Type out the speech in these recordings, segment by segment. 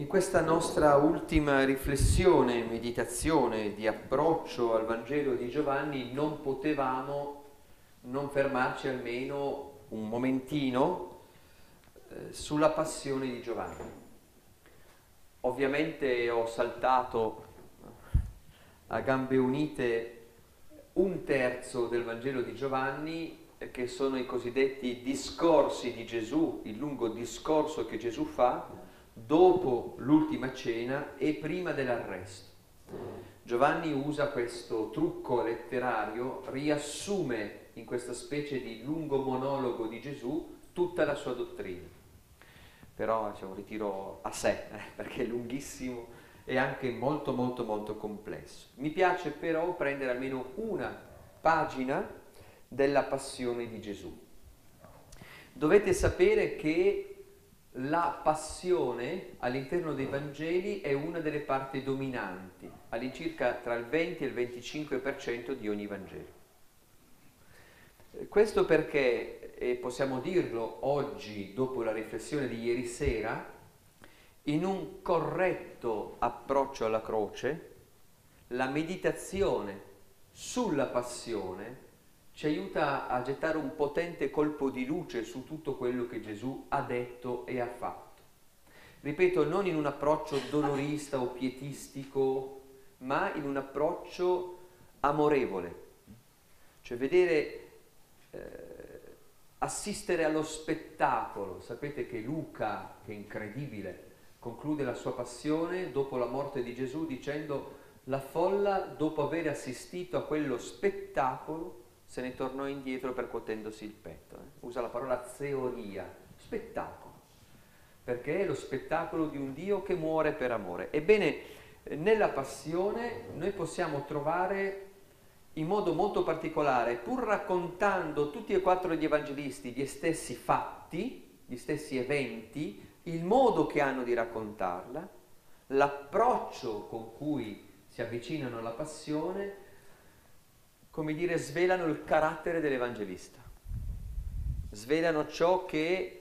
In questa nostra ultima riflessione, meditazione di approccio al Vangelo di Giovanni non potevamo non fermarci almeno un momentino eh, sulla passione di Giovanni. Ovviamente ho saltato a gambe unite un terzo del Vangelo di Giovanni che sono i cosiddetti discorsi di Gesù, il lungo discorso che Gesù fa dopo l'ultima cena e prima dell'arresto. Giovanni usa questo trucco letterario, riassume in questa specie di lungo monologo di Gesù tutta la sua dottrina. Però c'è un ritiro a sé, eh, perché è lunghissimo e anche molto molto molto complesso. Mi piace però prendere almeno una pagina della passione di Gesù. Dovete sapere che la passione all'interno dei Vangeli è una delle parti dominanti, all'incirca tra il 20 e il 25% di ogni Vangelo. Questo perché, e possiamo dirlo oggi dopo la riflessione di ieri sera, in un corretto approccio alla croce, la meditazione sulla passione ci aiuta a gettare un potente colpo di luce su tutto quello che Gesù ha detto e ha fatto. Ripeto, non in un approccio dolorista o pietistico, ma in un approccio amorevole, cioè vedere, eh, assistere allo spettacolo. Sapete che Luca, che è incredibile, conclude la sua passione dopo la morte di Gesù dicendo la folla, dopo aver assistito a quello spettacolo, se ne tornò indietro percuotendosi il petto. Eh. Usa la parola teoria, spettacolo, perché è lo spettacolo di un Dio che muore per amore. Ebbene, nella passione noi possiamo trovare in modo molto particolare, pur raccontando tutti e quattro gli evangelisti gli stessi fatti, gli stessi eventi, il modo che hanno di raccontarla, l'approccio con cui si avvicinano alla passione, come dire, svelano il carattere dell'Evangelista, svelano ciò che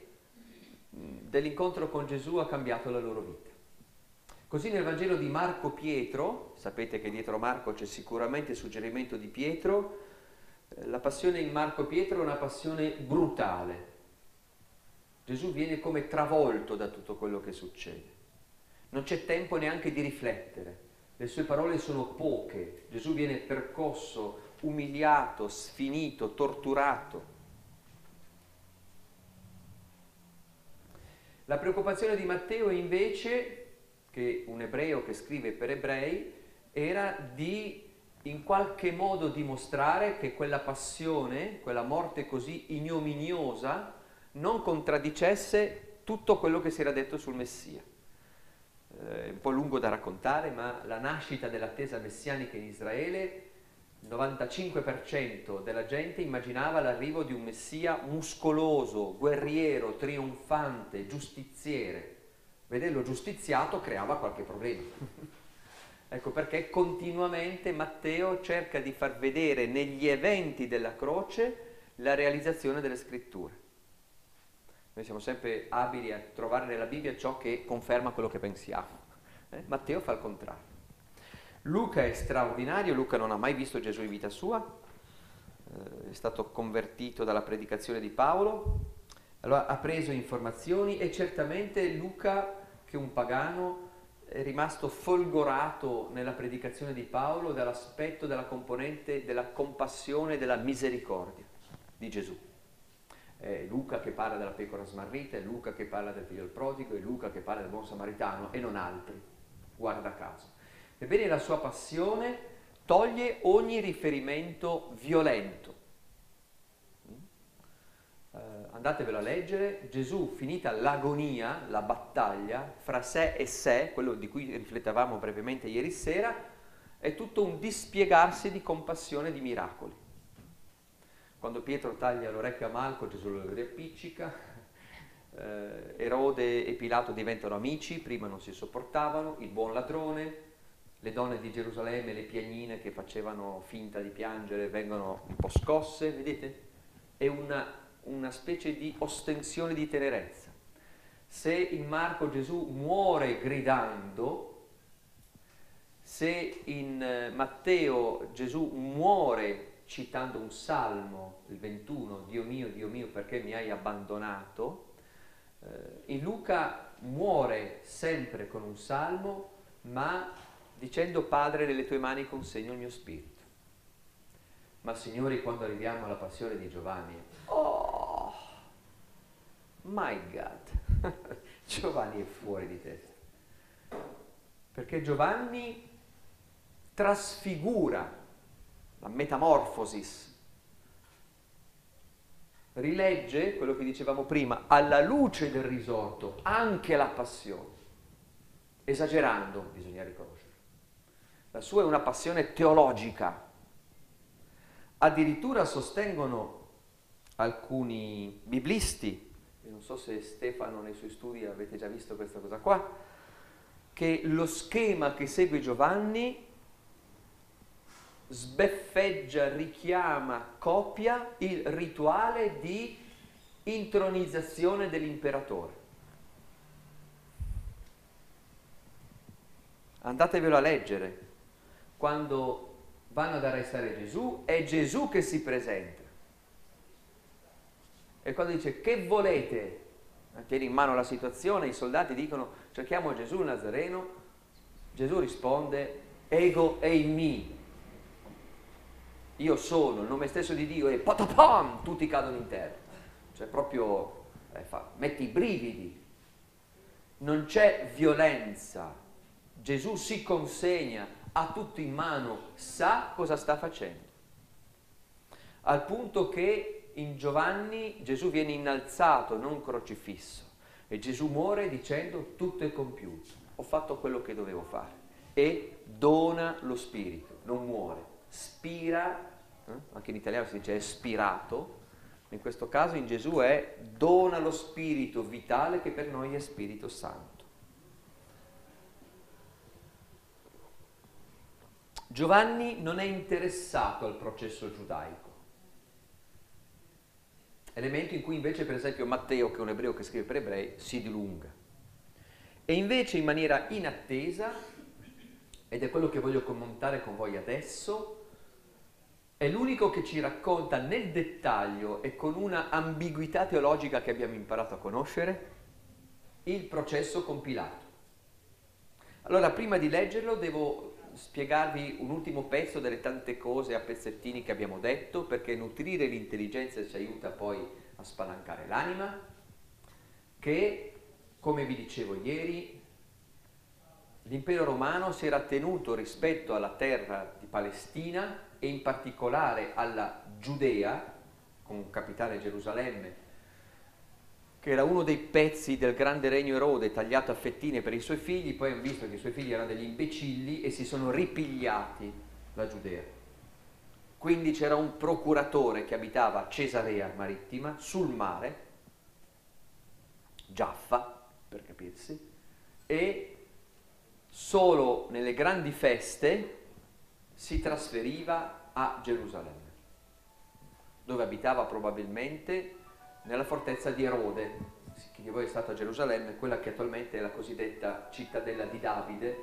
dell'incontro con Gesù ha cambiato la loro vita. Così nel Vangelo di Marco Pietro, sapete che dietro Marco c'è sicuramente il suggerimento di Pietro, eh, la passione in Marco Pietro è una passione brutale. Gesù viene come travolto da tutto quello che succede. Non c'è tempo neanche di riflettere. Le sue parole sono poche. Gesù viene percosso umiliato, sfinito, torturato. La preoccupazione di Matteo invece, che un ebreo che scrive per ebrei, era di in qualche modo dimostrare che quella passione, quella morte così ignominiosa, non contraddicesse tutto quello che si era detto sul Messia. Eh, è un po' lungo da raccontare, ma la nascita dell'attesa messianica in Israele il 95% della gente immaginava l'arrivo di un messia muscoloso, guerriero, trionfante, giustiziere. Vederlo giustiziato creava qualche problema. ecco perché continuamente Matteo cerca di far vedere negli eventi della croce la realizzazione delle scritture. Noi siamo sempre abili a trovare nella Bibbia ciò che conferma quello che pensiamo. Eh? Matteo fa il contrario. Luca è straordinario, Luca non ha mai visto Gesù in vita sua, eh, è stato convertito dalla predicazione di Paolo, allora ha preso informazioni e certamente Luca, che è un pagano, è rimasto folgorato nella predicazione di Paolo dall'aspetto della componente della compassione e della misericordia di Gesù. È Luca che parla della pecora smarrita, è Luca che parla del figlio del prodigo, è Luca che parla del buon samaritano e non altri, guarda caso. Ebbene la sua passione toglie ogni riferimento violento. Uh, andatevelo a leggere, Gesù finita l'agonia, la battaglia fra sé e sé, quello di cui riflettavamo brevemente ieri sera, è tutto un dispiegarsi di compassione di miracoli. Quando Pietro taglia l'orecchio a Malco, Gesù lo riappiccica, eh, Erode e Pilato diventano amici, prima non si sopportavano, il buon ladrone, le donne di Gerusalemme, le piagnine che facevano finta di piangere, vengono un po' scosse, vedete? È una, una specie di ostensione di tenerezza. se in Marco Gesù muore gridando, se in eh, Matteo Gesù muore citando un salmo, il 21, Dio mio, Dio mio, perché mi hai abbandonato, eh, in Luca muore sempre con un salmo, ma dicendo Padre, nelle tue mani consegno il mio spirito. Ma signori, quando arriviamo alla passione di Giovanni, oh, my God, Giovanni è fuori di testa. Perché Giovanni trasfigura la metamorfosis. Rilegge quello che dicevamo prima, alla luce del risorto, anche la passione. Esagerando, bisogna riconoscere. La sua è una passione teologica. Addirittura sostengono alcuni biblisti, e non so se Stefano nei suoi studi avete già visto questa cosa qua, che lo schema che segue Giovanni sbeffeggia, richiama, copia il rituale di intronizzazione dell'imperatore. Andatevelo a leggere. Quando vanno ad arrestare Gesù, è Gesù che si presenta. E quando dice che volete, tieni in mano la situazione, i soldati dicono cerchiamo Gesù Nazareno, Gesù risponde ego e me, io sono, il nome stesso di Dio e patapam, tutti cadono in terra. Cioè proprio, eh, fa, metti i brividi. Non c'è violenza. Gesù si consegna, ha tutto in mano, sa cosa sta facendo. Al punto che in Giovanni Gesù viene innalzato, non crocifisso. E Gesù muore dicendo tutto è compiuto, ho fatto quello che dovevo fare. E dona lo Spirito, non muore, spira eh? anche in italiano si dice espirato, in questo caso in Gesù è dona lo spirito vitale che per noi è Spirito Santo. Giovanni non è interessato al processo giudaico, elemento in cui invece per esempio Matteo, che è un ebreo che scrive per ebrei, si dilunga. E invece in maniera inattesa, ed è quello che voglio commentare con voi adesso, è l'unico che ci racconta nel dettaglio e con una ambiguità teologica che abbiamo imparato a conoscere il processo compilato. Allora, prima di leggerlo devo spiegarvi un ultimo pezzo delle tante cose a pezzettini che abbiamo detto, perché nutrire l'intelligenza ci aiuta poi a spalancare l'anima, che, come vi dicevo ieri, l'impero romano si era tenuto rispetto alla terra di Palestina e in particolare alla Giudea, con capitale Gerusalemme, che era uno dei pezzi del grande regno Erode tagliato a fettine per i suoi figli, poi hanno visto che i suoi figli erano degli imbecilli e si sono ripigliati la Giudea. Quindi c'era un procuratore che abitava a Cesarea Marittima, sul mare, Giaffa, per capirsi, e solo nelle grandi feste si trasferiva a Gerusalemme, dove abitava probabilmente nella fortezza di Erode. Chi di voi è stato a Gerusalemme, quella che attualmente è la cosiddetta cittadella di Davide,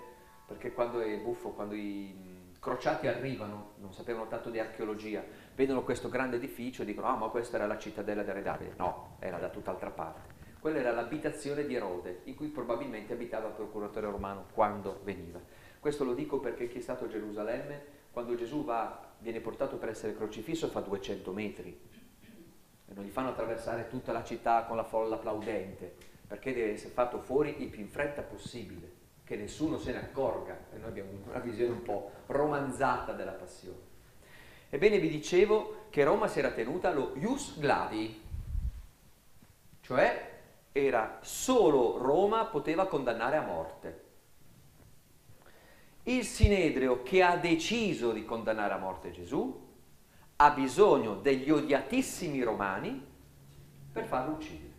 perché quando è buffo, quando i crociati arrivano, non sapevano tanto di archeologia, vedono questo grande edificio e dicono, ah ma questa era la cittadella di Re Davide. No, era da tutt'altra parte. Quella era l'abitazione di Erode, in cui probabilmente abitava il procuratore romano quando veniva. Questo lo dico perché chi è stato a Gerusalemme, quando Gesù va, viene portato per essere crocifisso, fa 200 metri. Non gli fanno attraversare tutta la città con la folla applaudente, perché deve essere fatto fuori il più in fretta possibile, che nessuno se ne accorga. E noi abbiamo una visione un po' romanzata della passione. Ebbene, vi dicevo che Roma si era tenuta allo ius gladi, cioè era solo Roma poteva condannare a morte il Sinedrio che ha deciso di condannare a morte Gesù ha bisogno degli odiatissimi romani per farlo uccidere.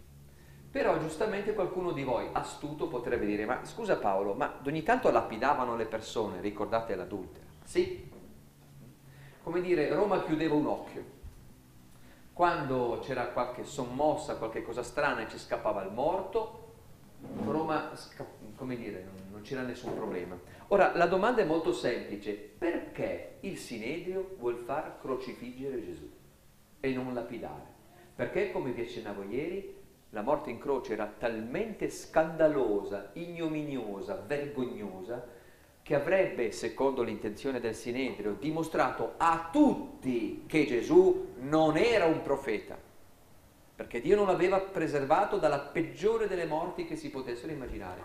Però giustamente qualcuno di voi astuto potrebbe dire, ma scusa Paolo, ma ogni tanto lapidavano le persone, ricordate l'adultera? Sì. Come dire, Roma chiudeva un occhio. Quando c'era qualche sommossa, qualche cosa strana e ci scappava il morto, Roma, come dire, non, c'era nessun problema. Ora, la domanda è molto semplice. Perché il Sinedrio vuol far crocifiggere Gesù e non lapidare? Perché, come vi accennavo ieri, la morte in croce era talmente scandalosa, ignominiosa, vergognosa, che avrebbe, secondo l'intenzione del Sinedrio, dimostrato a tutti che Gesù non era un profeta, perché Dio non l'aveva preservato dalla peggiore delle morti che si potessero immaginare.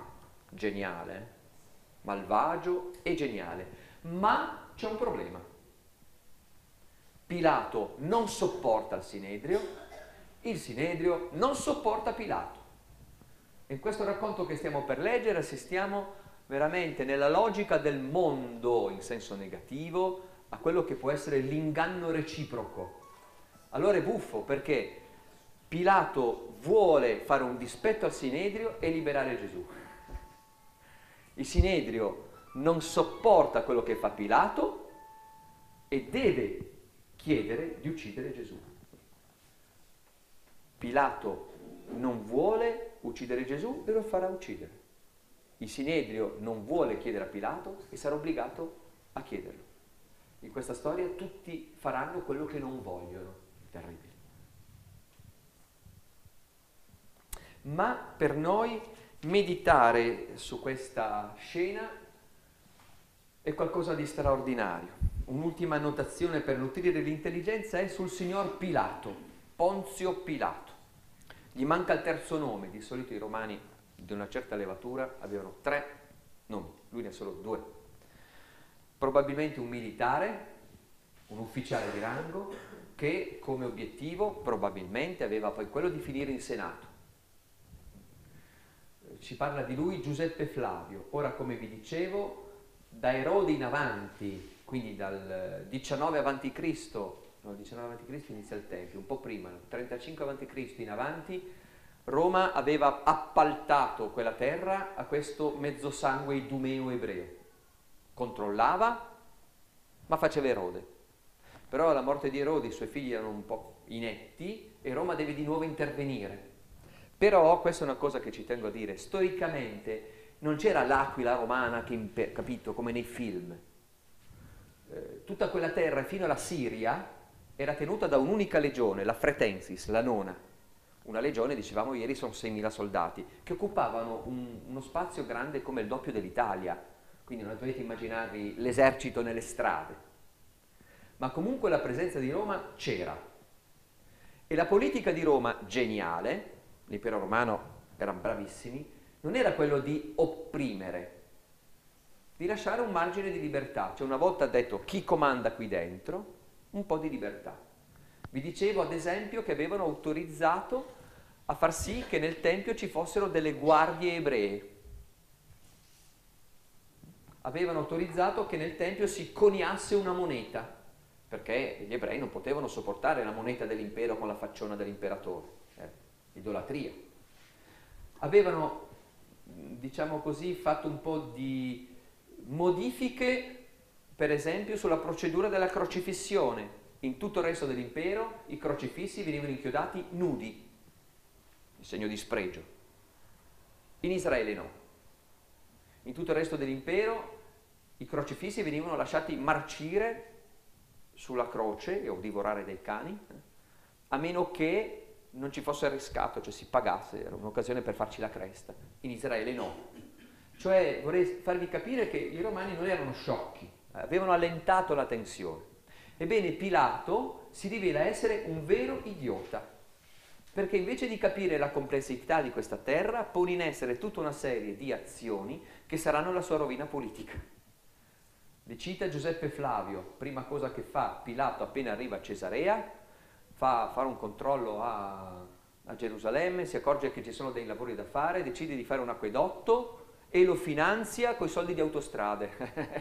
Geniale, eh? Malvagio e geniale. Ma c'è un problema. Pilato non sopporta il Sinedrio, il Sinedrio non sopporta Pilato. In questo racconto che stiamo per leggere assistiamo veramente nella logica del mondo in senso negativo a quello che può essere l'inganno reciproco. Allora è buffo perché Pilato vuole fare un dispetto al Sinedrio e liberare Gesù. Il Sinedrio non sopporta quello che fa Pilato e deve chiedere di uccidere Gesù. Pilato non vuole uccidere Gesù e lo farà uccidere. Il Sinedrio non vuole chiedere a Pilato e sarà obbligato a chiederlo. In questa storia tutti faranno quello che non vogliono. Terribile. Ma per noi meditare su questa scena è qualcosa di straordinario. Un'ultima annotazione per nutrire l'intelligenza è sul signor Pilato, Ponzio Pilato. Gli manca il terzo nome, di solito i romani di una certa levatura avevano tre nomi, lui ne ha solo due. Probabilmente un militare, un ufficiale di rango, che come obiettivo probabilmente aveva poi quello di finire in Senato. Ci parla di lui Giuseppe Flavio. Ora, come vi dicevo, da Erode in avanti, quindi dal 19 a.C., no, 19 a.C. inizia il Tempio, un po' prima, 35 a.C. in avanti, Roma aveva appaltato quella terra a questo mezzosangue idumeo ebreo. Controllava, ma faceva Erode. Però alla morte di Erode i suoi figli erano un po' inetti e Roma deve di nuovo intervenire. Però, questa è una cosa che ci tengo a dire, storicamente non c'era l'aquila romana che, capito, come nei film. Eh, tutta quella terra fino alla Siria era tenuta da un'unica legione, la Fretensis, la nona una legione, dicevamo ieri, sono 6.000 soldati, che occupavano un, uno spazio grande come il doppio dell'Italia, quindi non dovete immaginarvi l'esercito nelle strade. Ma comunque la presenza di Roma c'era. E la politica di Roma, geniale, l'impero romano erano bravissimi, non era quello di opprimere, di lasciare un margine di libertà. Cioè una volta detto chi comanda qui dentro, un po' di libertà. Vi dicevo ad esempio che avevano autorizzato a far sì che nel Tempio ci fossero delle guardie ebree. Avevano autorizzato che nel Tempio si coniasse una moneta, perché gli ebrei non potevano sopportare la moneta dell'impero con la facciona dell'imperatore. Eh, idolatria. Avevano, diciamo così, fatto un po' di modifiche, per esempio, sulla procedura della crocifissione in tutto il resto dell'impero i crocifissi venivano inchiodati nudi, il segno di spregio. In Israele no. In tutto il resto dell'impero i crocifissi venivano lasciati marcire sulla croce o divorare dai cani, a meno che non ci fosse riscatto, cioè si pagasse, era un'occasione per farci la cresta. In Israele no. Cioè vorrei farvi capire che i romani non erano sciocchi, avevano allentato la tensione. Ebbene, Pilato si rivela essere un vero idiota, perché invece di capire la complessità di questa terra, pone in essere tutta una serie di azioni che saranno la sua rovina politica. Vi cita Giuseppe Flavio, prima cosa che fa Pilato appena arriva a Cesarea, fa fare un controllo a, a Gerusalemme, si accorge che ci sono dei lavori da fare, decide di fare un acquedotto e lo finanzia con i soldi di autostrade.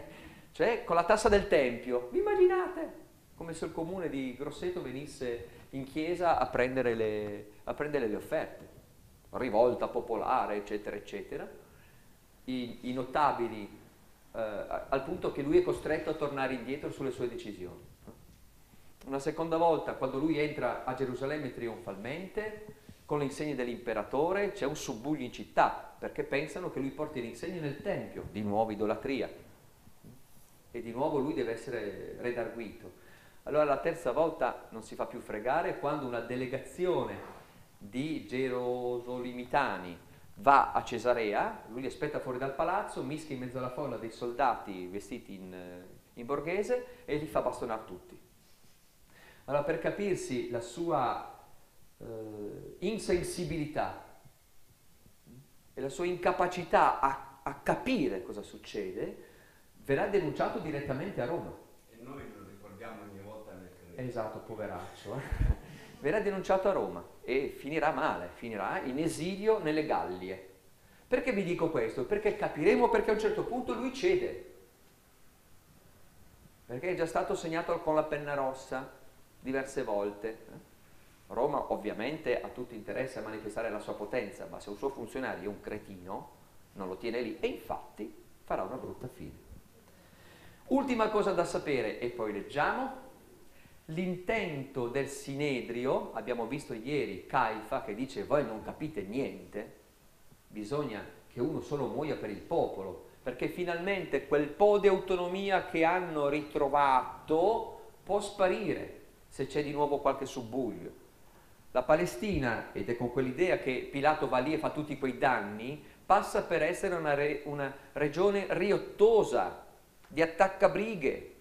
cioè con la tassa del Tempio. Vi immaginate? Come se il comune di Grosseto venisse in chiesa a prendere le, a prendere le offerte, rivolta popolare, eccetera, eccetera. I, i notabili, eh, al punto che lui è costretto a tornare indietro sulle sue decisioni. Una seconda volta, quando lui entra a Gerusalemme trionfalmente, con le insegne dell'imperatore, c'è un subbuglio in città, perché pensano che lui porti l'insegno nel Tempio, di nuovo idolatria, e di nuovo lui deve essere redarguito. Allora la terza volta non si fa più fregare quando una delegazione di gerosolimitani va a Cesarea, lui li aspetta fuori dal palazzo, mischia in mezzo alla folla dei soldati vestiti in, in borghese e li fa bastonare tutti. Allora per capirsi la sua eh, insensibilità e la sua incapacità a, a capire cosa succede, verrà denunciato direttamente a Roma. E noi lo ricordiamo ogni volta nel credo. Esatto, poveraccio. Eh? verrà denunciato a Roma e finirà male, finirà in esilio nelle Gallie. Perché vi dico questo? Perché capiremo perché a un certo punto lui cede. Perché è già stato segnato con la penna rossa diverse volte. Roma ovviamente ha tutto interesse a manifestare la sua potenza, ma se un suo funzionario è un cretino, non lo tiene lì e infatti farà una brutta fine. Ultima cosa da sapere, e poi leggiamo, l'intento del Sinedrio, abbiamo visto ieri Caifa che dice voi non capite niente, bisogna che uno solo muoia per il popolo, perché finalmente quel po' di autonomia che hanno ritrovato può sparire se c'è di nuovo qualche subbuglio. La Palestina, ed è con quell'idea che Pilato va lì e fa tutti quei danni, passa per essere una, re, una regione riottosa, di attaccabrighe.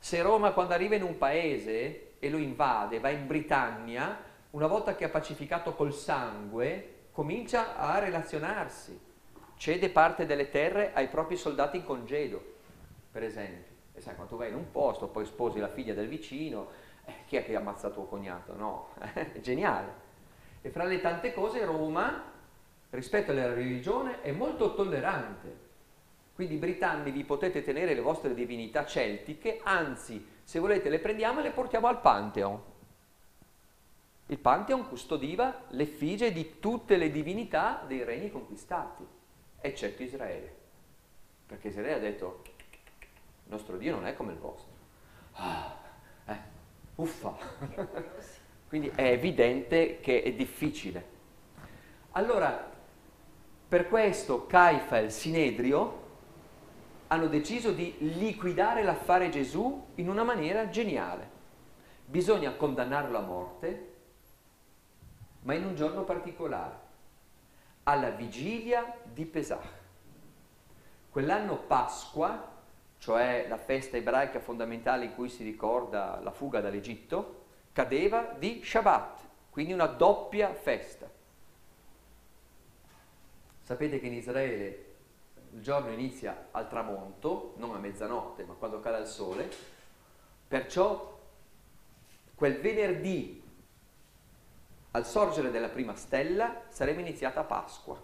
Se Roma quando arriva in un paese e lo invade, va in Britannia, una volta che ha pacificato col sangue, comincia a relazionarsi, cede parte delle terre ai propri soldati in congedo, per esempio. E sai, quando vai in un posto, poi sposi la figlia del vicino, eh, chi è che ammazza tuo cognato? No, è geniale. E fra le tante cose Roma, rispetto alla religione, è molto tollerante quindi britanni vi potete tenere le vostre divinità celtiche, anzi, se volete le prendiamo e le portiamo al Pantheon. Il Pantheon custodiva l'effigie di tutte le divinità dei regni conquistati, eccetto Israele. Perché Israele ha detto, il nostro Dio non è come il vostro. Ah, eh, uffa. Quindi è evidente che è difficile. Allora, per questo Caifa il Sinedrio hanno deciso di liquidare l'affare Gesù in una maniera geniale. Bisogna condannarlo a morte, ma in un giorno particolare, alla vigilia di Pesach. Quell'anno Pasqua, cioè la festa ebraica fondamentale in cui si ricorda la fuga dall'Egitto, cadeva di Shabbat, quindi una doppia festa. Sapete che in Israele il giorno inizia al tramonto, non a mezzanotte, ma quando cade il sole, perciò quel venerdì al sorgere della prima stella sarebbe iniziata Pasqua,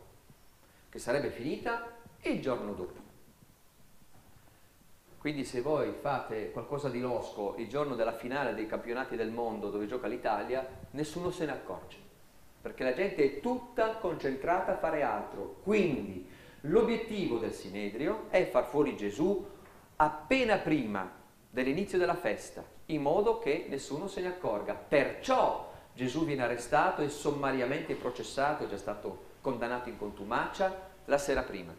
che sarebbe finita il giorno dopo. Quindi se voi fate qualcosa di losco il giorno della finale dei campionati del mondo dove gioca l'Italia, nessuno se ne accorge, perché la gente è tutta concentrata a fare altro. Quindi L'obiettivo del Sinedrio è far fuori Gesù appena prima dell'inizio della festa, in modo che nessuno se ne accorga. Perciò Gesù viene arrestato e sommariamente processato, è già stato condannato in contumacia la sera prima.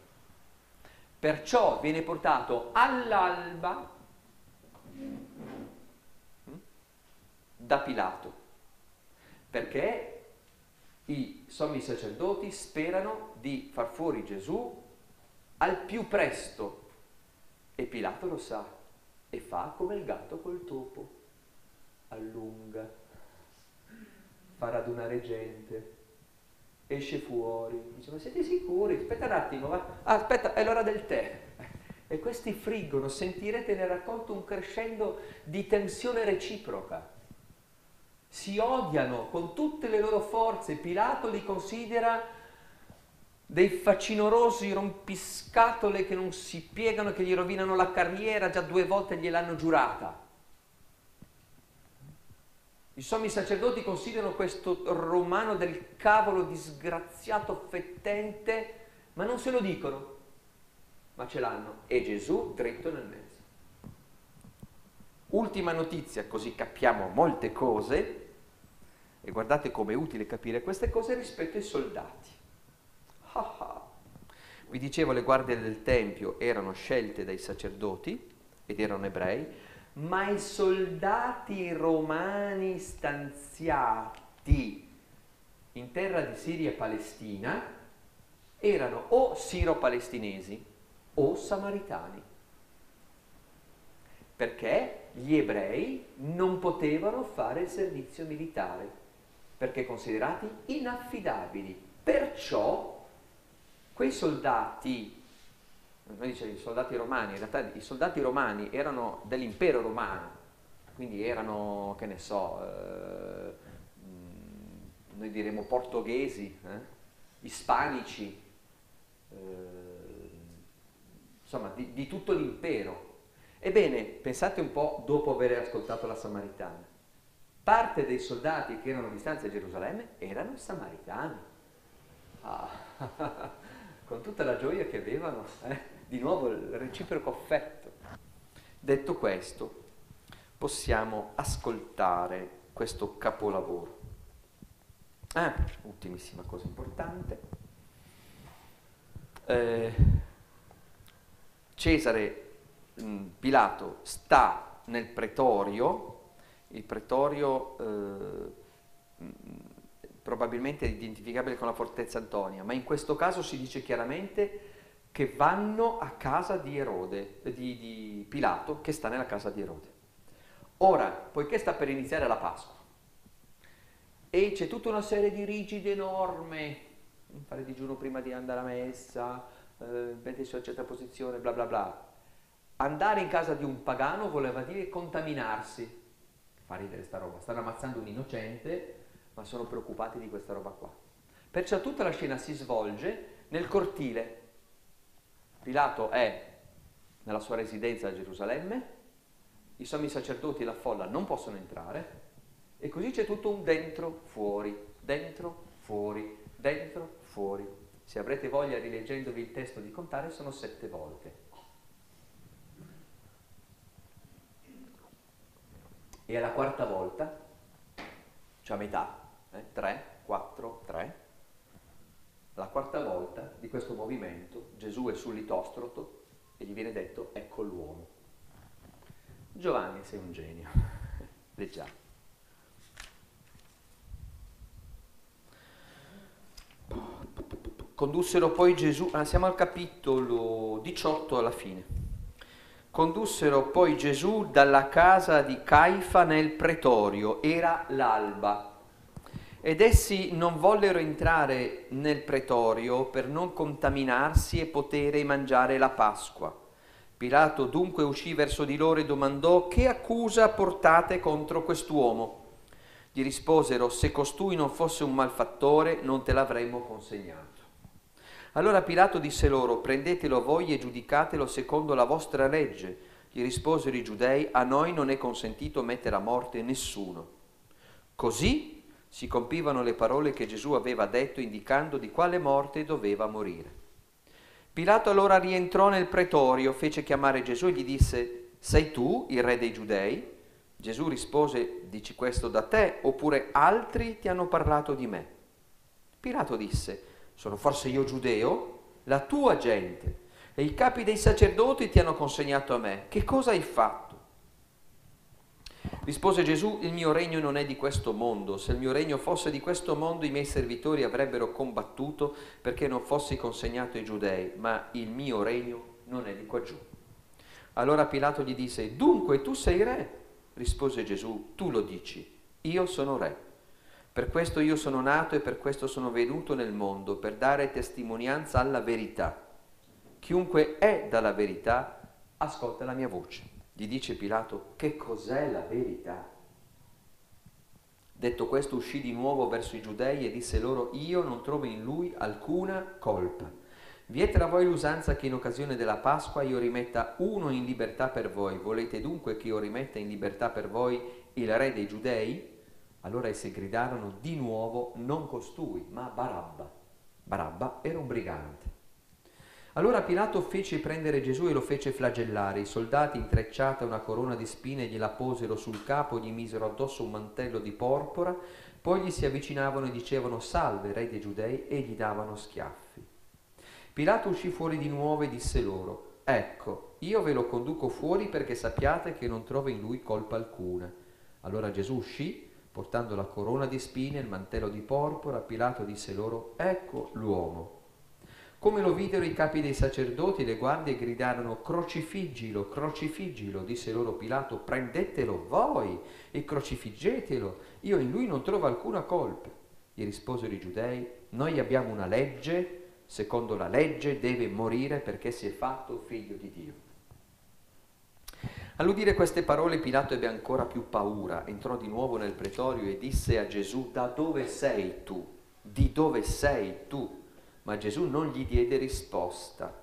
Perciò viene portato all'alba hm, da Pilato, perché i sommi sacerdoti sperano di far fuori Gesù al più presto. E Pilato lo sa e fa come il gatto col topo, allunga, fa radunare gente, esce fuori, dice ma siete sicuri? Aspetta un attimo, va. Ah, aspetta, è l'ora del tè. E questi friggono, sentirete nel racconto un crescendo di tensione reciproca si odiano con tutte le loro forze. Pilato li considera dei facinorosi rompiscatole che non si piegano, che gli rovinano la carriera, già due volte gliel'hanno giurata. I sommi sacerdoti considerano questo romano del cavolo disgraziato, fettente, ma non se lo dicono, ma ce l'hanno. E Gesù dritto nel mezzo. Ultima notizia, così capiamo molte cose, e guardate com'è utile capire queste cose rispetto ai soldati. ah, ah. Vi dicevo, le guardie del Tempio erano scelte dai sacerdoti ed erano ebrei, ma i soldati romani stanziati in terra di Siria e Palestina erano o siro-palestinesi o samaritani, perché gli ebrei non potevano fare il servizio militare, perché considerati inaffidabili. Perciò quei soldati noi dice i soldati romani, in realtà i soldati romani erano dell'impero romano, quindi erano, che ne so, eh, mm, noi diremo portoghesi, eh, ispanici, eh, insomma di, di tutto l'impero. Ebbene, pensate un po' dopo aver ascoltato la Samaritana. Parte dei soldati che erano a distanza da Gerusalemme erano samaritani. Ah, con tutta la gioia che avevano. Eh? Di nuovo il reciproco affetto. Detto questo, possiamo ascoltare questo capolavoro. Ah, ultimissima cosa importante. Eh, Cesare mh, mm, Pilato sta nel pretorio, il pretorio eh, mm, probabilmente è identificabile con la fortezza Antonia, ma in questo caso si dice chiaramente che vanno a casa di Erode, di, di Pilato, che sta nella casa di Erode. Ora, poiché sta per iniziare la Pasqua, e c'è tutta una serie di rigide norme, fare digiuno prima di andare a messa, eh, mettersi a una certa posizione, bla bla bla. Andare in casa di un pagano voleva dire contaminarsi. Fa ridere sta roba, stanno ammazzando un innocente, ma sono preoccupati di questa roba qua. Perciò tutta la scena si svolge nel cortile Pilato è nella sua residenza a Gerusalemme, i sommi sacerdoti e la folla non possono entrare e così c'è tutto un dentro, fuori, dentro, fuori, dentro, fuori. Se avrete voglia rileggendovi il testo di contare sono sette volte. E alla quarta volta, cioè a metà, eh, 3, 4, 3, la quarta volta di questo movimento Gesù è sul litostroto e gli viene detto ecco l'uomo. Giovanni sei un genio. Leggiamo. Condussero poi Gesù, ah, siamo al capitolo 18 alla fine. Condussero poi Gesù dalla casa di Caifa nel pretorio, era l'alba ed essi non vollero entrare nel pretorio per non contaminarsi e potere mangiare la Pasqua. Pilato dunque uscì verso di loro e domandò che accusa portate contro quest'uomo. Gli risposero se costui non fosse un malfattore non te l'avremmo consegnato. Allora Pilato disse loro prendetelo voi e giudicatelo secondo la vostra legge. Gli risposero i giudei a noi non è consentito mettere a morte nessuno. Così si compivano le parole che Gesù aveva detto indicando di quale morte doveva morire. Pilato allora rientrò nel pretorio, fece chiamare Gesù e gli disse, sei tu il re dei giudei? Gesù rispose, dici questo da te oppure altri ti hanno parlato di me? Pilato disse, sono forse io giudeo? La tua gente e i capi dei sacerdoti ti hanno consegnato a me. Che cosa hai fatto? Rispose Gesù, il mio regno non è di questo mondo, se il mio regno fosse di questo mondo i miei servitori avrebbero combattuto perché non fossi consegnato ai giudei, ma il mio regno non è di qua giù. Allora Pilato gli disse, dunque tu sei re? Rispose Gesù, tu lo dici, io sono re. Per questo io sono nato e per questo sono venuto nel mondo, per dare testimonianza alla verità. Chiunque è dalla verità, ascolta la mia voce. Gli dice Pilato, che cos'è la verità? Detto questo uscì di nuovo verso i giudei e disse loro, io non trovo in lui alcuna colpa. Vi è tra voi l'usanza che in occasione della Pasqua io rimetta uno in libertà per voi. Volete dunque che io rimetta in libertà per voi il re dei giudei? Allora essi gridarono di nuovo non costui, ma Barabba. Barabba era un brigante. Allora Pilato fece prendere Gesù e lo fece flagellare. I soldati, intrecciata una corona di spine, gliela posero sul capo, gli misero addosso un mantello di porpora, poi gli si avvicinavano e dicevano salve, re dei giudei, e gli davano schiaffi. Pilato uscì fuori di nuovo e disse loro, ecco, io ve lo conduco fuori perché sappiate che non trovo in lui colpa alcuna. Allora Gesù uscì, portando la corona di spine e il mantello di porpora, Pilato disse loro, ecco l'uomo. Come lo videro i capi dei sacerdoti, le guardie gridarono crocifiggilo, crocifiggilo, disse loro Pilato, prendetelo voi e crocifiggetelo, io in lui non trovo alcuna colpa. Gli risposero i giudei, noi abbiamo una legge, secondo la legge deve morire perché si è fatto figlio di Dio. All'udire queste parole Pilato ebbe ancora più paura, entrò di nuovo nel pretorio e disse a Gesù, da dove sei tu? Di dove sei tu? Ma Gesù non gli diede risposta.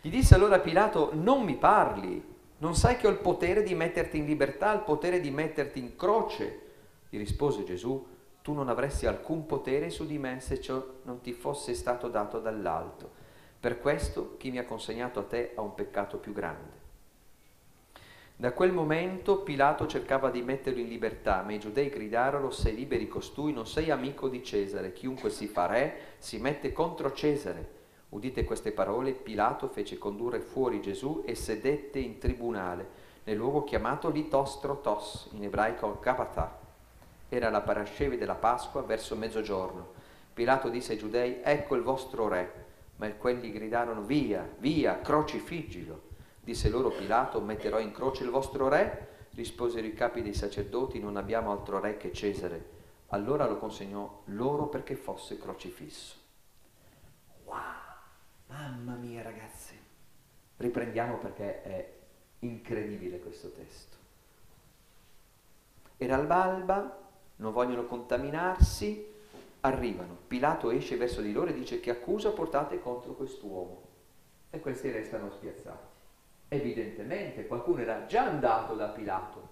Gli disse allora Pilato, non mi parli, non sai che ho il potere di metterti in libertà, il potere di metterti in croce? Gli rispose Gesù, tu non avresti alcun potere su di me se ciò non ti fosse stato dato dall'alto. Per questo chi mi ha consegnato a te ha un peccato più grande. Da quel momento Pilato cercava di metterlo in libertà, ma i giudei gridarono, sei liberi costui, non sei amico di Cesare, chiunque si fa re si mette contro Cesare. Udite queste parole, Pilato fece condurre fuori Gesù e sedette in tribunale, nel luogo chiamato Litostrotos, in ebraico Gabata. Era la parascevi della Pasqua verso mezzogiorno. Pilato disse ai giudei, ecco il vostro re, ma quelli gridarono, via, via, crocifiggilo. Disse loro Pilato, metterò in croce il vostro re? Risposero i capi dei sacerdoti, non abbiamo altro re che Cesare. Allora lo consegnò loro perché fosse crocifisso. Wow, mamma mia ragazzi. Riprendiamo perché è incredibile questo testo. Era albalba, non vogliono contaminarsi, arrivano. Pilato esce verso di loro e dice che accusa portate contro quest'uomo. E questi restano spiazzati. Evidentemente qualcuno era già andato da Pilato.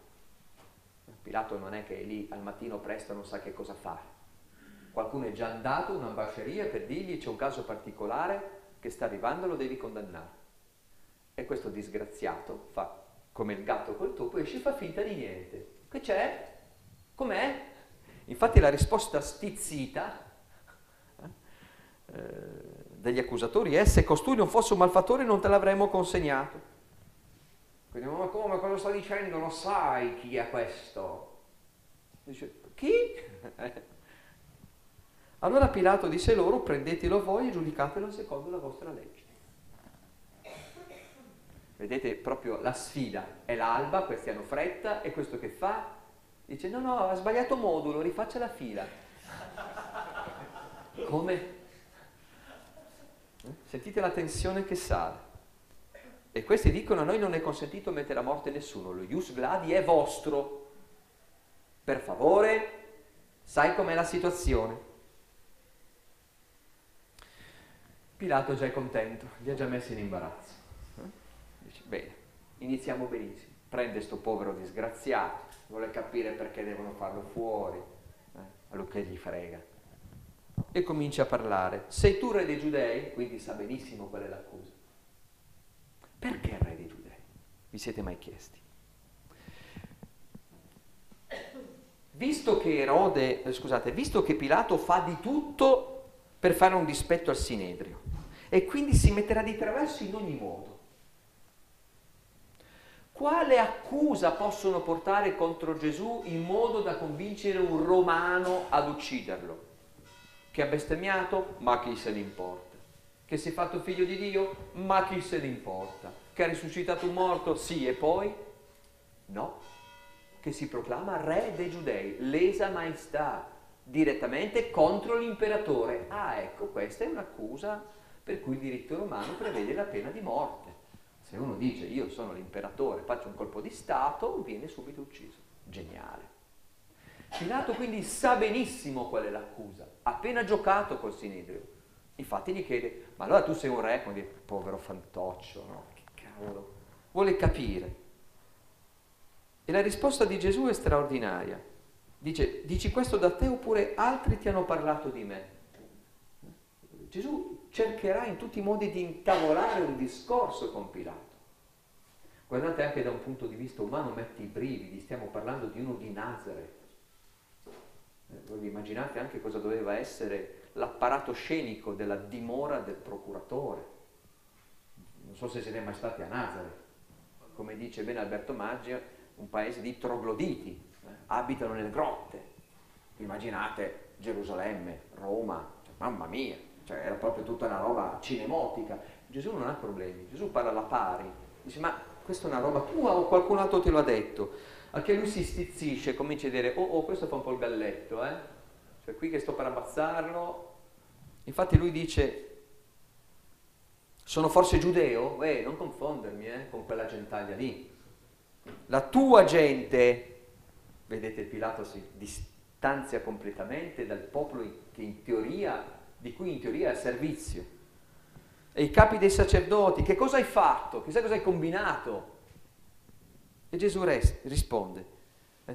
Pilato non è che è lì al mattino presto non sa che cosa fare. Qualcuno è già andato un'ambasceria per dirgli c'è un caso particolare che sta arrivando, lo devi condannare. E questo disgraziato fa come il gatto col topo, e fa finta di niente. Che c'è? Com'è? Infatti la risposta stizzita eh, degli accusatori è se costui non fosse un malfattore non te l'avremmo consegnato. Quindi, ma come, cosa sta dicendo? Lo sai chi è questo? Dice, chi? allora Pilato disse loro, prendetelo voi e giudicatelo secondo la vostra legge. Vedete proprio la sfida, è l'alba, questi hanno fretta e questo che fa? Dice no no, ha sbagliato modulo, rifaccia la fila. Come? Eh? Sentite la tensione che sale. E questi dicono a noi non è consentito mettere a morte nessuno, lo ius gladi è vostro. Per favore, sai com'è la situazione. Pilato già è contento, li ha già messi in imbarazzo. Dice, bene, iniziamo benissimo. Prende sto povero disgraziato, vuole capire perché devono farlo fuori, eh? a lui che gli frega. E comincia a parlare. Sei tu re dei giudei? Quindi sa benissimo qual è l'accusa. Perché il re dei giudei? Vi siete mai chiesti? Visto che Erode, eh, scusate, visto che Pilato fa di tutto per fare un dispetto al Sinedrio e quindi si metterà di traverso in ogni modo. Quale accusa possono portare contro Gesù in modo da convincere un romano ad ucciderlo? Che ha bestemmiato? Ma chi se ne importa? Che si è fatto figlio di Dio, ma chi se ne importa? Che ha risuscitato un morto? Sì, e poi? No, che si proclama re dei giudei, lesa maestà, direttamente contro l'imperatore. Ah, ecco, questa è un'accusa per cui il diritto romano prevede la pena di morte. Se uno dice io sono l'imperatore, faccio un colpo di Stato, viene subito ucciso. Geniale. Pilato quindi sa benissimo qual è l'accusa, ha appena giocato col Sinedrio Infatti gli chiede, ma allora tu sei un re? Dire, povero fantoccio, no? Che cavolo. Vuole capire. E la risposta di Gesù è straordinaria. Dice, dici questo da te oppure altri ti hanno parlato di me? Gesù cercherà in tutti i modi di intavolare un discorso con Pilato. Guardate anche da un punto di vista umano, metti i brividi, stiamo parlando di uno di Nazareth. Eh, voi immaginate anche cosa doveva essere l'apparato scenico della dimora del procuratore. Non so se siete mai stati a Nazareth, come dice bene Alberto Maggia, un paese di trogloditi, eh? abitano nelle grotte. Immaginate Gerusalemme, Roma, cioè, mamma mia, cioè, era proprio tutta una roba cinemotica. Gesù non ha problemi, Gesù parla alla pari, dice ma questa è una roba tua o qualcun altro te lo ha detto? A che lui si stizzisce, comincia a dire oh oh questo fa un po' il galletto, eh? Cioè qui che sto per ammazzarlo. Infatti lui dice sono forse giudeo? Eh, non confondermi eh, con quella gentaglia lì. La tua gente, vedete Pilato si distanzia completamente dal popolo teoria, di cui in teoria è a servizio. E i capi dei sacerdoti, che cosa hai fatto? Chissà cosa hai combinato? E Gesù res- risponde,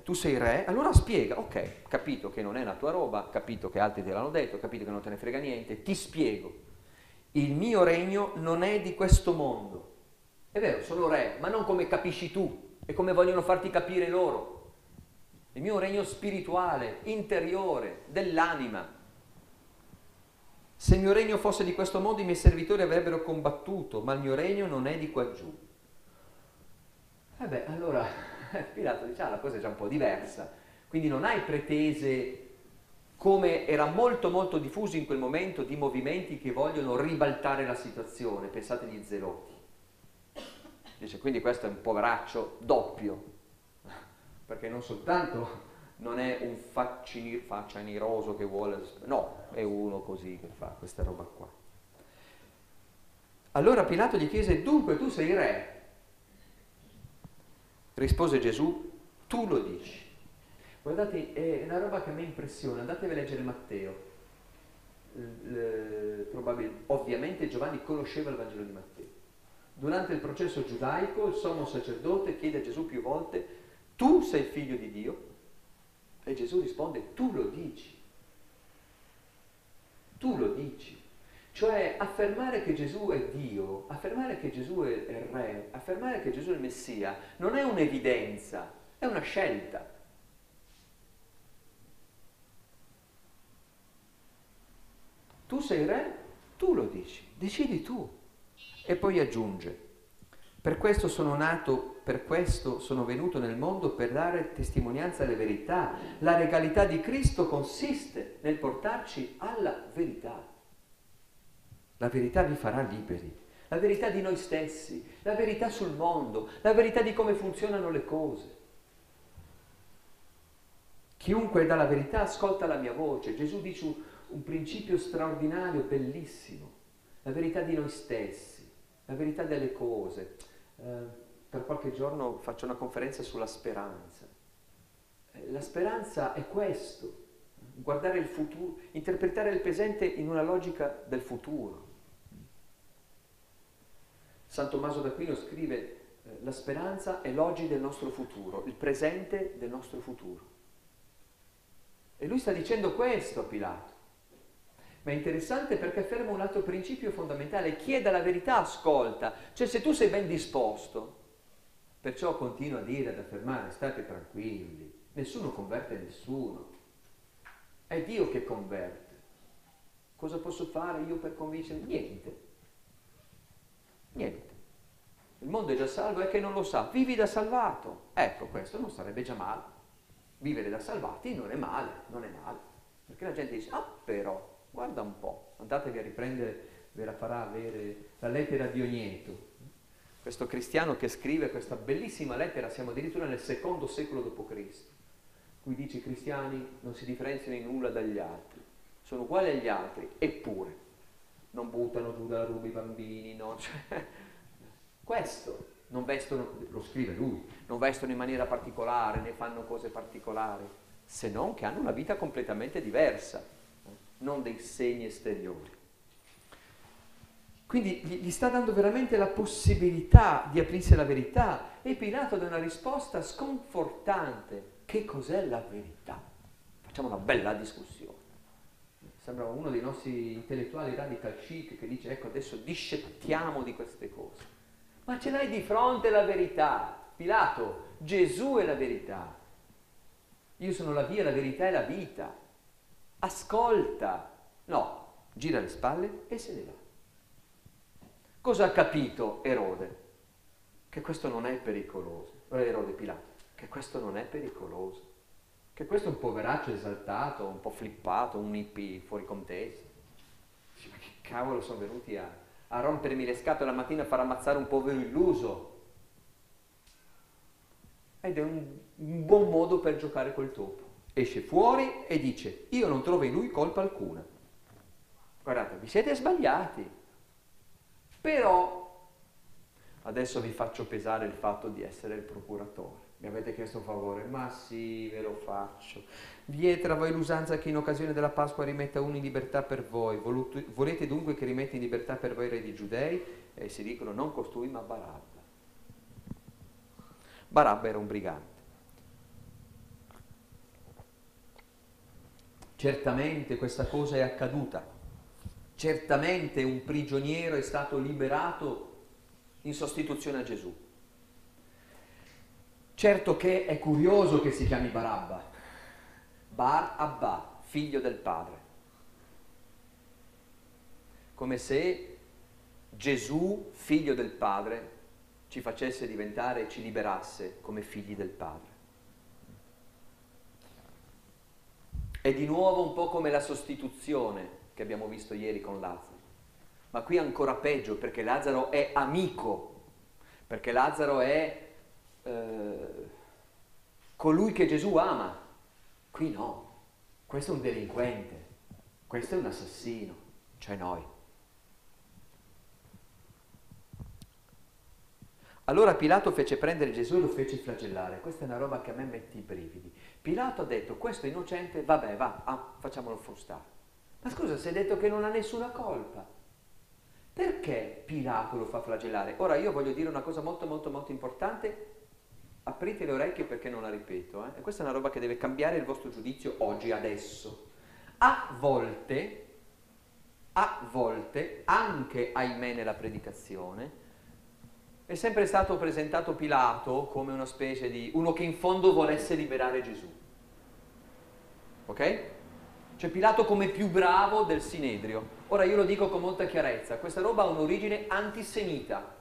tu sei re? Allora spiega, ok, capito che non è la tua roba, capito che altri te l'hanno detto, capito che non te ne frega niente, ti spiego il mio regno non è di questo mondo. È vero, sono re, ma non come capisci tu e come vogliono farti capire loro. Il mio regno spirituale, interiore, dell'anima. Se il mio regno fosse di questo mondo i miei servitori avrebbero combattuto, ma il mio regno non è di qua giù. E eh beh, allora Pilato dice, ah, la cosa è già un po' diversa, quindi non hai pretese come era molto molto diffuso in quel momento di movimenti che vogliono ribaltare la situazione, pensate agli zeloti. Dice, quindi questo è un poveraccio doppio, perché non soltanto non è un faccia niroso che vuole, no, è uno così che fa questa roba qua. Allora Pilato gli chiese, dunque tu sei re? Rispose Gesù, tu lo dici. Guardate, è una roba che a me impressiona, andatevi a leggere Matteo. L- probabilmente, ovviamente Giovanni conosceva il Vangelo di Matteo. Durante il processo giudaico il sommo sacerdote chiede a Gesù più volte, tu sei figlio di Dio? E Gesù risponde, tu lo dici. Tu lo dici. Cioè affermare che Gesù è Dio, affermare che Gesù è il Re, affermare che Gesù è il Messia, non è un'evidenza, è una scelta. Tu sei re, tu lo dici, decidi tu. E poi aggiunge, per questo sono nato, per questo sono venuto nel mondo per dare testimonianza alle verità. La regalità di Cristo consiste nel portarci alla verità. La verità vi farà liberi, la verità di noi stessi, la verità sul mondo, la verità di come funzionano le cose. Chiunque dà la verità ascolta la mia voce. Gesù dice un principio straordinario, bellissimo, la verità di noi stessi, la verità delle cose. Eh, per qualche giorno faccio una conferenza sulla speranza. Eh, la speranza è questo, guardare il futuro, interpretare il presente in una logica del futuro. San Tommaso d'Aquino scrive eh, la speranza è l'oggi del nostro futuro, il presente del nostro futuro. E lui sta dicendo questo a Pilato ma è interessante perché afferma un altro principio fondamentale, chieda la verità, ascolta, cioè se tu sei ben disposto, perciò continua a dire, ad affermare, state tranquilli, nessuno converte nessuno, è Dio che converte. Cosa posso fare io per convincere? Niente, niente. Il mondo è già salvo è che non lo sa, vivi da salvato. Ecco, questo non sarebbe già male. Vivere da salvati non è male, non è male. Perché la gente dice, ah però, Guarda un po', andatevi a riprendere, ve la farà avere la lettera di Ogneto. Questo cristiano che scrive questa bellissima lettera, siamo addirittura nel secondo secolo d.C., cui dice i cristiani non si differenziano in nulla dagli altri, sono uguali agli altri, eppure non buttano giù dalla ruba i bambini, no? Cioè, questo non vestono, lo scrive lui, non vestono in maniera particolare, né fanno cose particolari, se non che hanno una vita completamente diversa non dei segni esteriori. Quindi gli sta dando veramente la possibilità di aprirsi alla verità e Pilato dà una risposta sconfortante. Che cos'è la verità? Facciamo una bella discussione. Sembra uno dei nostri intellettuali radical chic che dice ecco adesso discettiamo di queste cose. Ma ce l'hai di fronte la verità. Pilato, Gesù è la verità. Io sono la via, la verità e la vita ascolta, No, gira le spalle e se ne va. Cosa ha capito Erode? Che questo non è pericoloso. Erode Pilato, che questo non è pericoloso. Che questo è un poveraccio esaltato, un po' flippato, un hippie fuori contesto. Ma che cavolo sono venuti a, a rompermi le scatole la mattina a far ammazzare un povero illuso? Ed è un, un buon modo per giocare col topo. Esce fuori e dice, io non trovo in lui colpa alcuna. Guardate, vi siete sbagliati. Però adesso vi faccio pesare il fatto di essere il procuratore. Mi avete chiesto un favore? Ma sì, ve lo faccio. Vieta voi l'usanza che in occasione della Pasqua rimetta uno in libertà per voi. Volete dunque che rimetta in libertà per voi i re di Giudei? E si dicono non costui ma Barabba. Barabba era un brigante. Certamente questa cosa è accaduta, certamente un prigioniero è stato liberato in sostituzione a Gesù. Certo che è curioso che si chiami Barabba, Bar Abba, figlio del padre, come se Gesù, figlio del padre, ci facesse diventare ci liberasse come figli del padre. È di nuovo un po' come la sostituzione che abbiamo visto ieri con Lazzaro. Ma qui ancora peggio perché Lazzaro è amico, perché Lazzaro è eh, colui che Gesù ama. Qui no, questo è un delinquente, questo è un assassino, cioè noi. Allora Pilato fece prendere Gesù e lo fece flagellare. Questa è una roba che a me mette i brividi. Pilato ha detto, questo è innocente, vabbè, va, ah, facciamolo frustare. Ma scusa, si è detto che non ha nessuna colpa. Perché Pilato lo fa flagellare? Ora io voglio dire una cosa molto molto molto importante, aprite le orecchie perché non la ripeto, eh? e questa è una roba che deve cambiare il vostro giudizio oggi, adesso. A volte, a volte, anche ahimè nella predicazione, è sempre stato presentato Pilato come una specie di uno che in fondo volesse liberare Gesù. Ok? Cioè Pilato come più bravo del Sinedrio. Ora io lo dico con molta chiarezza, questa roba ha un'origine antisemita.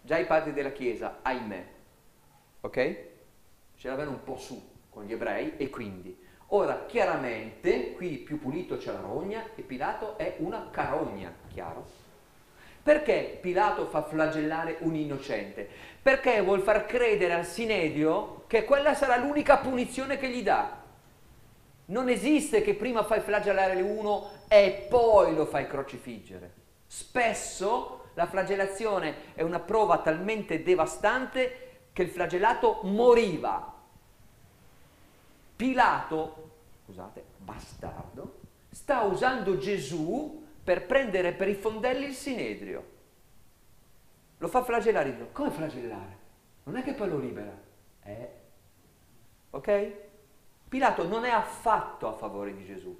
Già i padri della Chiesa, ahimè. Ok? Ce l'avevano un po' su con gli ebrei e quindi. Ora, chiaramente, qui più pulito c'è la rogna e Pilato è una carogna, chiaro? Perché Pilato fa flagellare un innocente? Perché vuol far credere al Sinedio che quella sarà l'unica punizione che gli dà. Non esiste che prima fai flagellare uno e poi lo fai crocifiggere. Spesso la flagellazione è una prova talmente devastante che il flagellato moriva. Pilato, scusate, bastardo, sta usando Gesù per prendere per i fondelli il sinedrio. Lo fa flagellare. Dico, come flagellare? Non è che poi lo libera. Eh. Ok? Pilato non è affatto a favore di Gesù.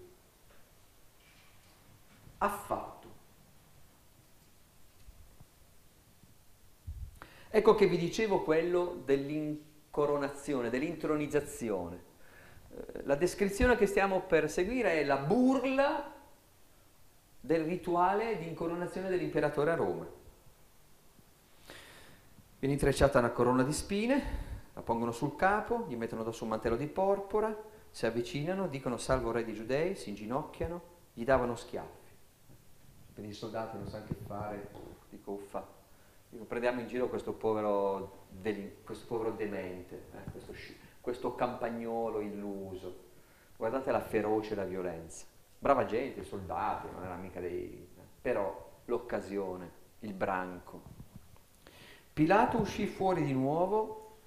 Affatto. Ecco che vi dicevo quello dell'incoronazione, dell'intronizzazione. Eh, la descrizione che stiamo per seguire è la burla del rituale di incoronazione dell'imperatore a Roma. Viene intrecciata una corona di spine, la pongono sul capo, gli mettono addosso un mantello di porpora, si avvicinano, dicono salvo re di giudei, si inginocchiano, gli davano schiaffi. Per i soldati non sanno che fare, dico uffa, dico, prendiamo in giro questo povero, questo povero demente, eh, questo, questo campagnolo illuso. Guardate la ferocia e la violenza brava gente, soldati, non era mica dei... però l'occasione, il branco. Pilato uscì fuori di nuovo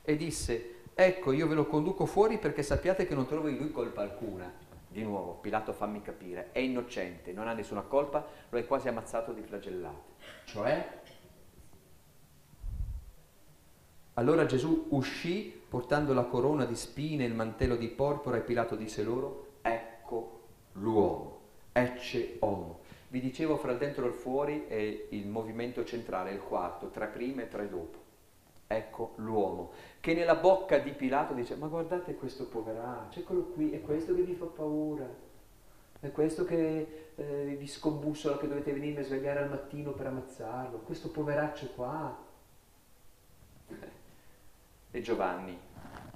e disse, ecco io ve lo conduco fuori perché sappiate che non trovo in lui colpa alcuna. Di nuovo, Pilato fammi capire, è innocente, non ha nessuna colpa, lo hai quasi ammazzato di flagellate. Cioè? Allora Gesù uscì portando la corona di spine e il mantello di porpora e Pilato disse loro, ecco l'uomo, ecce homo. Vi dicevo fra il dentro e il fuori è il movimento centrale, il quarto, tre prima e tre dopo. Ecco l'uomo, che nella bocca di Pilato dice, ma guardate questo poveraccio, eccolo qui, è questo che vi fa paura. è questo che eh, vi scombussola che dovete venirmi a svegliare al mattino per ammazzarlo, questo poveraccio qua. E Giovanni,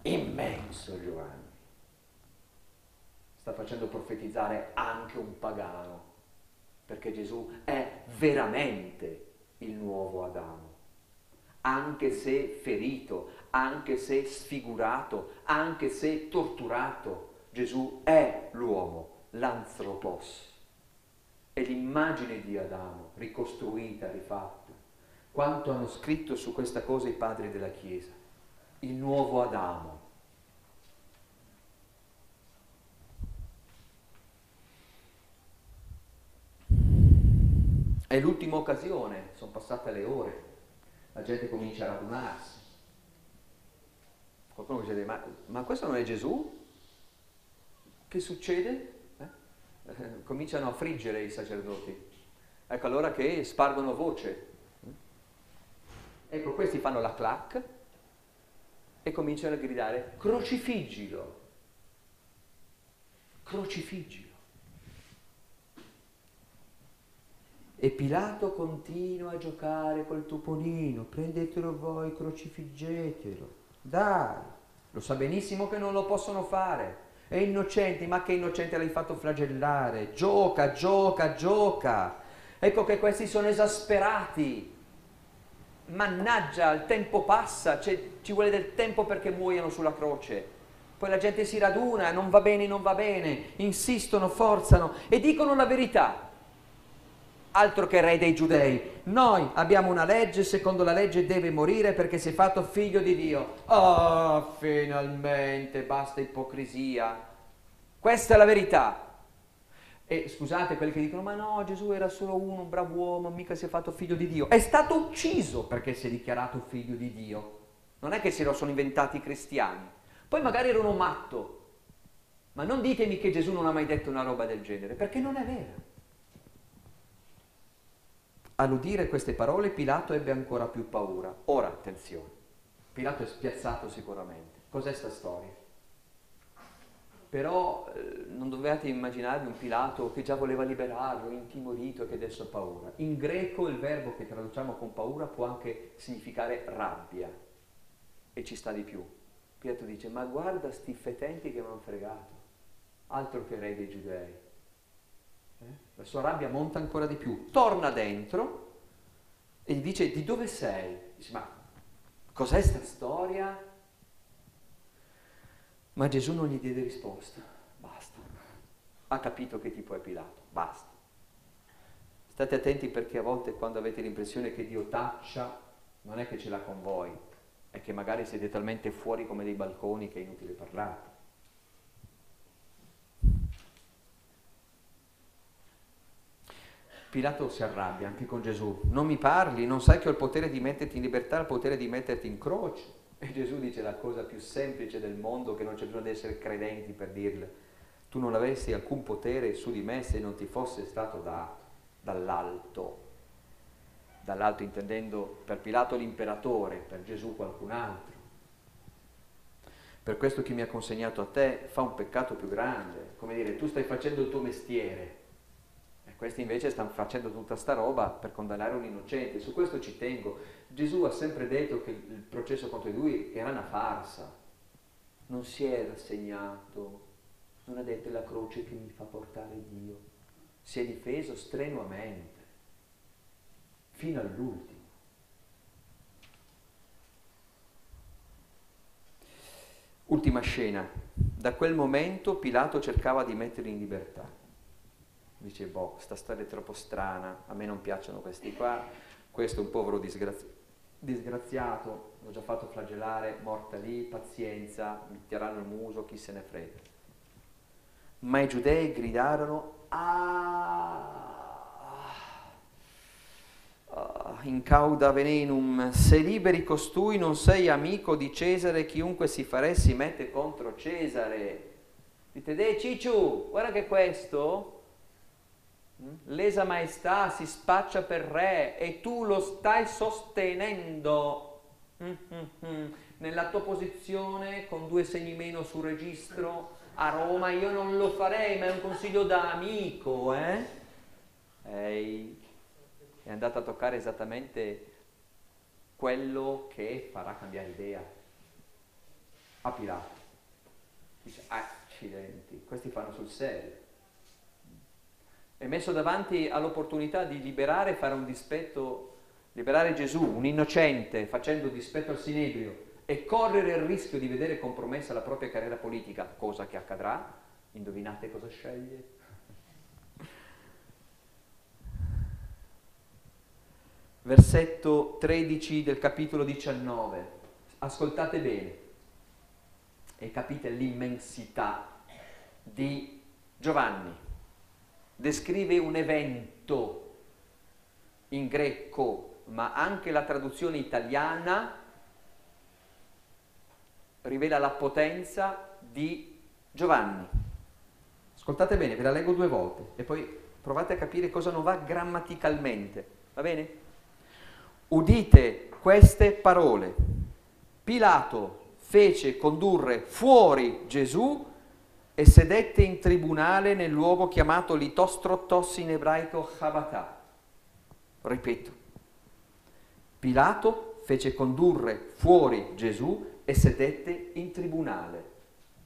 immenso Giovanni, sta facendo profetizzare anche un pagano, perché Gesù è veramente il nuovo Adamo, anche se ferito, anche se sfigurato, anche se torturato, Gesù è l'uomo, l'anthropos, è l'immagine di Adamo, ricostruita, rifatta. Quanto hanno scritto su questa cosa i padri della Chiesa? Il nuovo Adamo. È l'ultima occasione, sono passate le ore, la gente comincia a radunarsi. Qualcuno dice, ma, ma questo non è Gesù? Che succede? Eh, cominciano a friggere i sacerdoti. Ecco allora che spargono voce. Ecco, questi fanno la clac e cominciano a gridare crocifiggilo, crocifiggilo. E Pilato continua a giocare col topolino, prendetelo voi, crocifiggetelo. Dai, lo sa benissimo che non lo possono fare. È innocente, ma che innocente l'hai fatto flagellare? Gioca, gioca, gioca. Ecco che questi sono esasperati. Mannaggia, il tempo passa, ci vuole del tempo perché muoiano sulla croce. Poi la gente si raduna, non va bene, non va bene, insistono, forzano e dicono la verità. Altro che re dei giudei. Noi abbiamo una legge, secondo la legge deve morire perché si è fatto figlio di Dio. Oh, finalmente, basta ipocrisia. Questa è la verità. E scusate quelli che dicono, ma no, Gesù era solo uno, un bravo uomo, mica si è fatto figlio di Dio. È stato ucciso perché si è dichiarato figlio di Dio. Non è che se lo sono inventati i cristiani. Poi magari era uno matto. Ma non ditemi che Gesù non ha mai detto una roba del genere, perché non è vera. All'udire queste parole Pilato ebbe ancora più paura. Ora, attenzione, Pilato è spiazzato sicuramente. Cos'è sta storia? Però eh, non dovete immaginarvi un Pilato che già voleva liberarlo, intimorito e che adesso ha paura. In greco il verbo che traduciamo con paura può anche significare rabbia e ci sta di più. Pietro dice, ma guarda sti fetenti che mi hanno fregato, altro che re dei giudei. Eh? La sua rabbia monta ancora di più, torna dentro e gli dice di dove sei? Dice ma cos'è sta storia? Ma Gesù non gli diede risposta, basta. Ha capito che tipo è Pilato, basta. State attenti perché a volte quando avete l'impressione che Dio taccia, non è che ce l'ha con voi, è che magari siete talmente fuori come dei balconi che è inutile parlare. Pilato si arrabbia anche con Gesù. Non mi parli, non sai che ho il potere di metterti in libertà, il potere di metterti in croce. E Gesù dice la cosa più semplice del mondo che non c'è bisogno di essere credenti per dirla. Tu non avessi alcun potere su di me se non ti fosse stato dato dall'alto. Dall'alto intendendo per Pilato l'imperatore, per Gesù qualcun altro. Per questo chi mi ha consegnato a te fa un peccato più grande. Come dire, tu stai facendo il tuo mestiere, questi invece stanno facendo tutta sta roba per condannare un innocente. Su questo ci tengo. Gesù ha sempre detto che il processo contro di lui era una farsa. Non si è rassegnato, non ha detto la croce che mi fa portare Dio. Si è difeso strenuamente, fino all'ultimo. Ultima scena. Da quel momento Pilato cercava di metterli in libertà dice, boh, sta storia è troppo strana, a me non piacciono questi qua, questo è un povero disgrazi- disgraziato, l'ho già fatto flagellare, morta lì, pazienza, mi tireranno il muso, chi se ne frega. Ma i giudei gridarono, ah, ah, in cauda venenum, se liberi costui non sei amico di Cesare, chiunque si faresse si mette contro Cesare. Dite, deh Cicciu, guarda che questo? Lesa maestà si spaccia per re e tu lo stai sostenendo nella tua posizione con due segni meno sul registro a Roma io non lo farei, ma è un consiglio da amico, eh? Ehi, è andato a toccare esattamente quello che farà cambiare idea a Pilato. Dice, accidenti, questi fanno sul serio. È messo davanti all'opportunità di liberare fare un dispetto, liberare Gesù, un innocente, facendo dispetto al Sinedrio e correre il rischio di vedere compromessa la propria carriera politica, cosa che accadrà. Indovinate cosa sceglie? versetto 13 del capitolo 19. Ascoltate bene e capite l'immensità di Giovanni. Descrive un evento in greco, ma anche la traduzione italiana rivela la potenza di Giovanni. Ascoltate bene, ve la leggo due volte e poi provate a capire cosa non va grammaticalmente. Va bene? Udite queste parole. Pilato fece condurre fuori Gesù e sedette in tribunale nel luogo chiamato Litostrottos in ebraico Chabatà. Ripeto, Pilato fece condurre fuori Gesù e sedette in tribunale.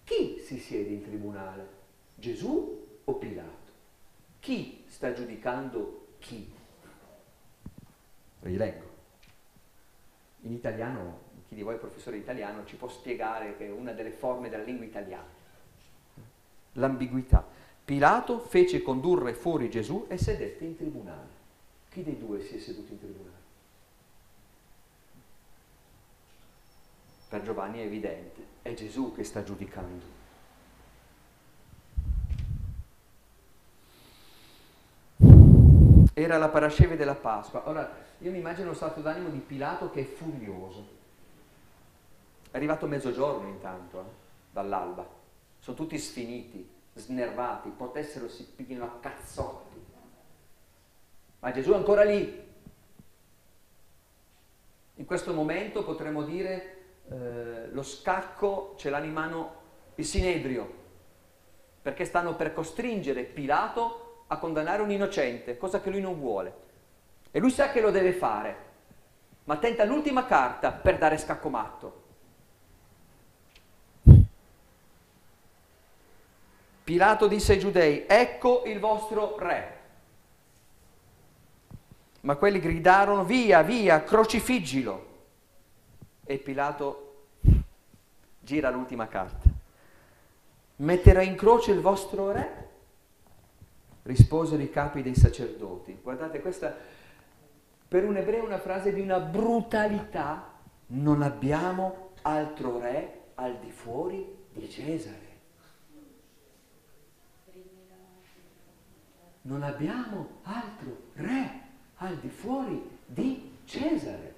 Chi si siede in tribunale? Gesù o Pilato? Chi sta giudicando chi? Rileggo in italiano, chi di voi è professore italiano ci può spiegare che è una delle forme della lingua italiana. L'ambiguità. Pilato fece condurre fuori Gesù e sedette in tribunale. Chi dei due si è seduto in tribunale? Per Giovanni è evidente, è Gesù che sta giudicando. Era la parasceve della Pasqua. Ora, io mi immagino lo stato d'animo di Pilato che è furioso. È arrivato mezzogiorno intanto, eh, dall'alba. Sono tutti sfiniti, snervati, potessero si pigliano a cazzotti. Ma Gesù è ancora lì. In questo momento potremmo dire eh, lo scacco ce l'ha in mano il Sinedrio, perché stanno per costringere Pilato a condannare un innocente, cosa che lui non vuole. E lui sa che lo deve fare, ma tenta l'ultima carta per dare scaccomatto. Pilato disse ai giudei, ecco il vostro re. Ma quelli gridarono, via, via, crocifiggilo. E Pilato gira l'ultima carta. Metterà in croce il vostro re? Risposero i capi dei sacerdoti. Guardate, questa per un ebreo una frase di una brutalità, non abbiamo altro re al di fuori di Cesare. Non abbiamo altro re al di fuori di Cesare.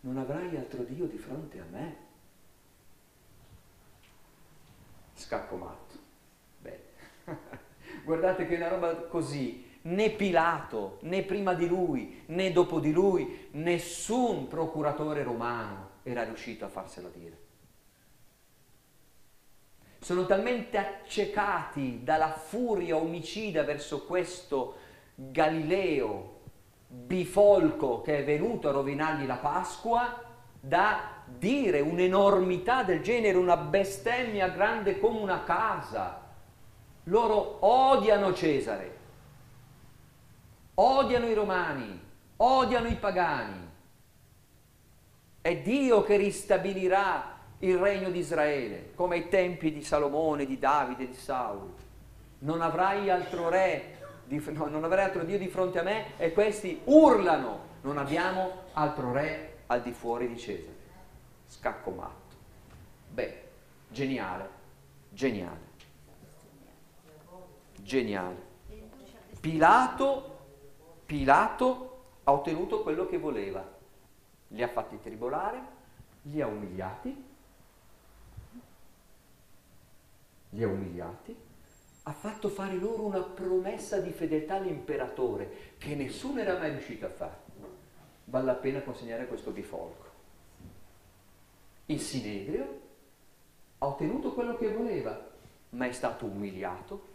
Non avrai altro Dio di fronte a me. Scacco matto. Beh, guardate che una roba così né Pilato, né prima di lui, né dopo di lui, nessun procuratore romano era riuscito a farsela dire. Sono talmente accecati dalla furia omicida verso questo Galileo bifolco che è venuto a rovinargli la Pasqua da dire un'enormità del genere, una bestemmia grande come una casa. Loro odiano Cesare, odiano i romani, odiano i pagani. È Dio che ristabilirà il regno di Israele, come ai tempi di Salomone, di Davide, di Saul. Non avrai altro re, di, no, non avrai altro Dio di fronte a me e questi urlano, non abbiamo altro re al di fuori di Cesare. Scacco matto. Beh, geniale, geniale, geniale. Pilato Pilato ha ottenuto quello che voleva, li ha fatti tribolare, li ha umiliati, li ha umiliati, ha fatto fare loro una promessa di fedeltà all'imperatore che nessuno era mai riuscito a fare. Vale la pena consegnare questo bifolco. Il Sinedrio ha ottenuto quello che voleva, ma è stato umiliato,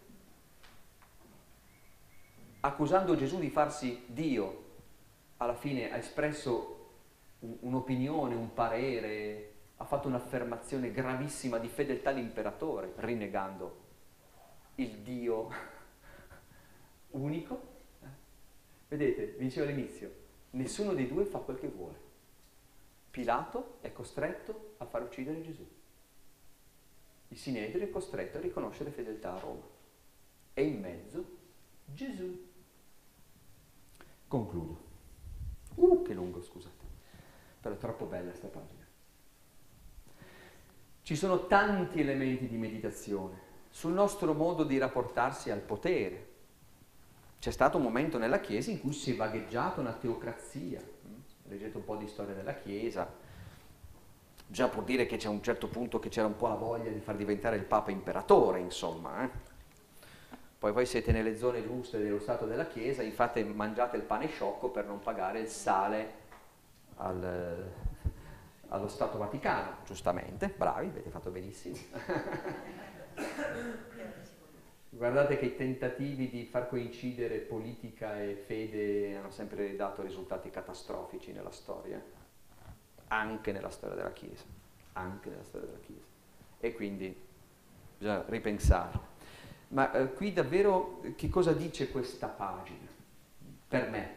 accusando Gesù di farsi Dio, alla fine ha espresso un'opinione, un parere, ha fatto un'affermazione gravissima di fedeltà all'imperatore, rinnegando il Dio unico. Vedete, vi dicevo all'inizio, nessuno dei due fa quel che vuole. Pilato è costretto a far uccidere Gesù. Il Sinedrio è costretto a riconoscere fedeltà a Roma. E in mezzo Gesù. Concludo. Uh, che lungo, scusate. Però è troppo bella questa pagina. Ci sono tanti elementi di meditazione sul nostro modo di rapportarsi al potere. C'è stato un momento nella Chiesa in cui si è vagheggiata una teocrazia. Leggete un po' di storia della Chiesa. Già può dire che c'è un certo punto che c'era un po' la voglia di far diventare il Papa imperatore, insomma. Eh? Poi voi siete nelle zone giuste dello Stato della Chiesa, infatti mangiate il pane sciocco per non pagare il sale al, allo Stato Vaticano, giustamente, bravi, avete fatto benissimo. Guardate che i tentativi di far coincidere politica e fede hanno sempre dato risultati catastrofici nella storia, anche nella storia della Chiesa, anche nella storia della Chiesa. E quindi bisogna ripensare. Ma eh, qui davvero che cosa dice questa pagina? Per me,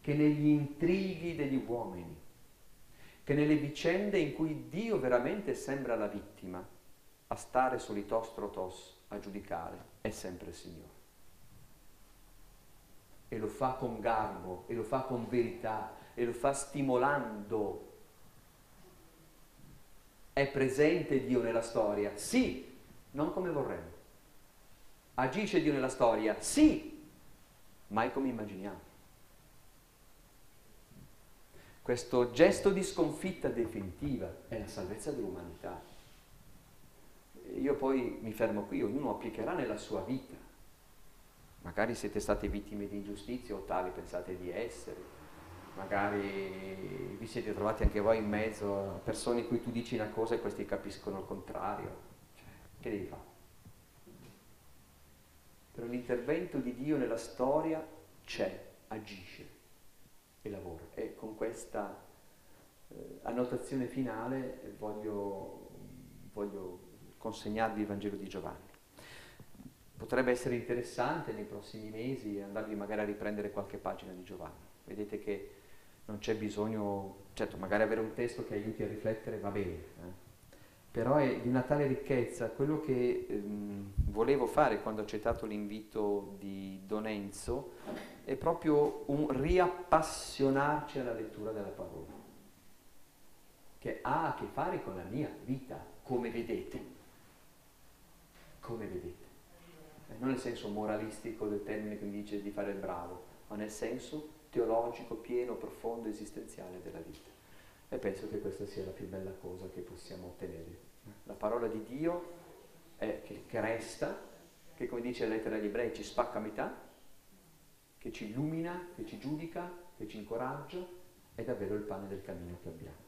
che negli intrighi degli uomini, che nelle vicende in cui Dio veramente sembra la vittima, a stare solitos trotos a giudicare, è sempre il Signore. E lo fa con garbo, e lo fa con verità, e lo fa stimolando. È presente Dio nella storia? Sì, non come vorremmo. Agisce Dio nella storia? Sì, mai come immaginiamo. Questo gesto di sconfitta definitiva è la salvezza dell'umanità. Io poi mi fermo qui, ognuno applicherà nella sua vita. Magari siete state vittime di ingiustizia o tali pensate di essere, magari vi siete trovati anche voi in mezzo a persone in cui tu dici una cosa e questi capiscono il contrario. Cioè, che devi fare? Però l'intervento di Dio nella storia c'è, agisce e lavora. E con questa eh, annotazione finale eh, voglio, voglio consegnarvi il Vangelo di Giovanni. Potrebbe essere interessante nei prossimi mesi andarvi magari a riprendere qualche pagina di Giovanni. Vedete che non c'è bisogno, certo, magari avere un testo che aiuti a riflettere va bene, eh? Però è di una tale ricchezza. Quello che ehm, volevo fare quando ho accettato l'invito di Don Enzo è proprio un riappassionarci alla lettura della parola, che ha a che fare con la mia vita, come vedete. Come vedete. Eh, non nel senso moralistico del termine che mi dice di fare il bravo, ma nel senso teologico, pieno, profondo, esistenziale della vita. E penso che questa sia la più bella cosa che possiamo ottenere. La parola di Dio è, che, che resta, che come dice la lettera agli ebrei ci spacca a metà, che ci illumina, che ci giudica, che ci incoraggia, è davvero il pane del cammino che abbiamo.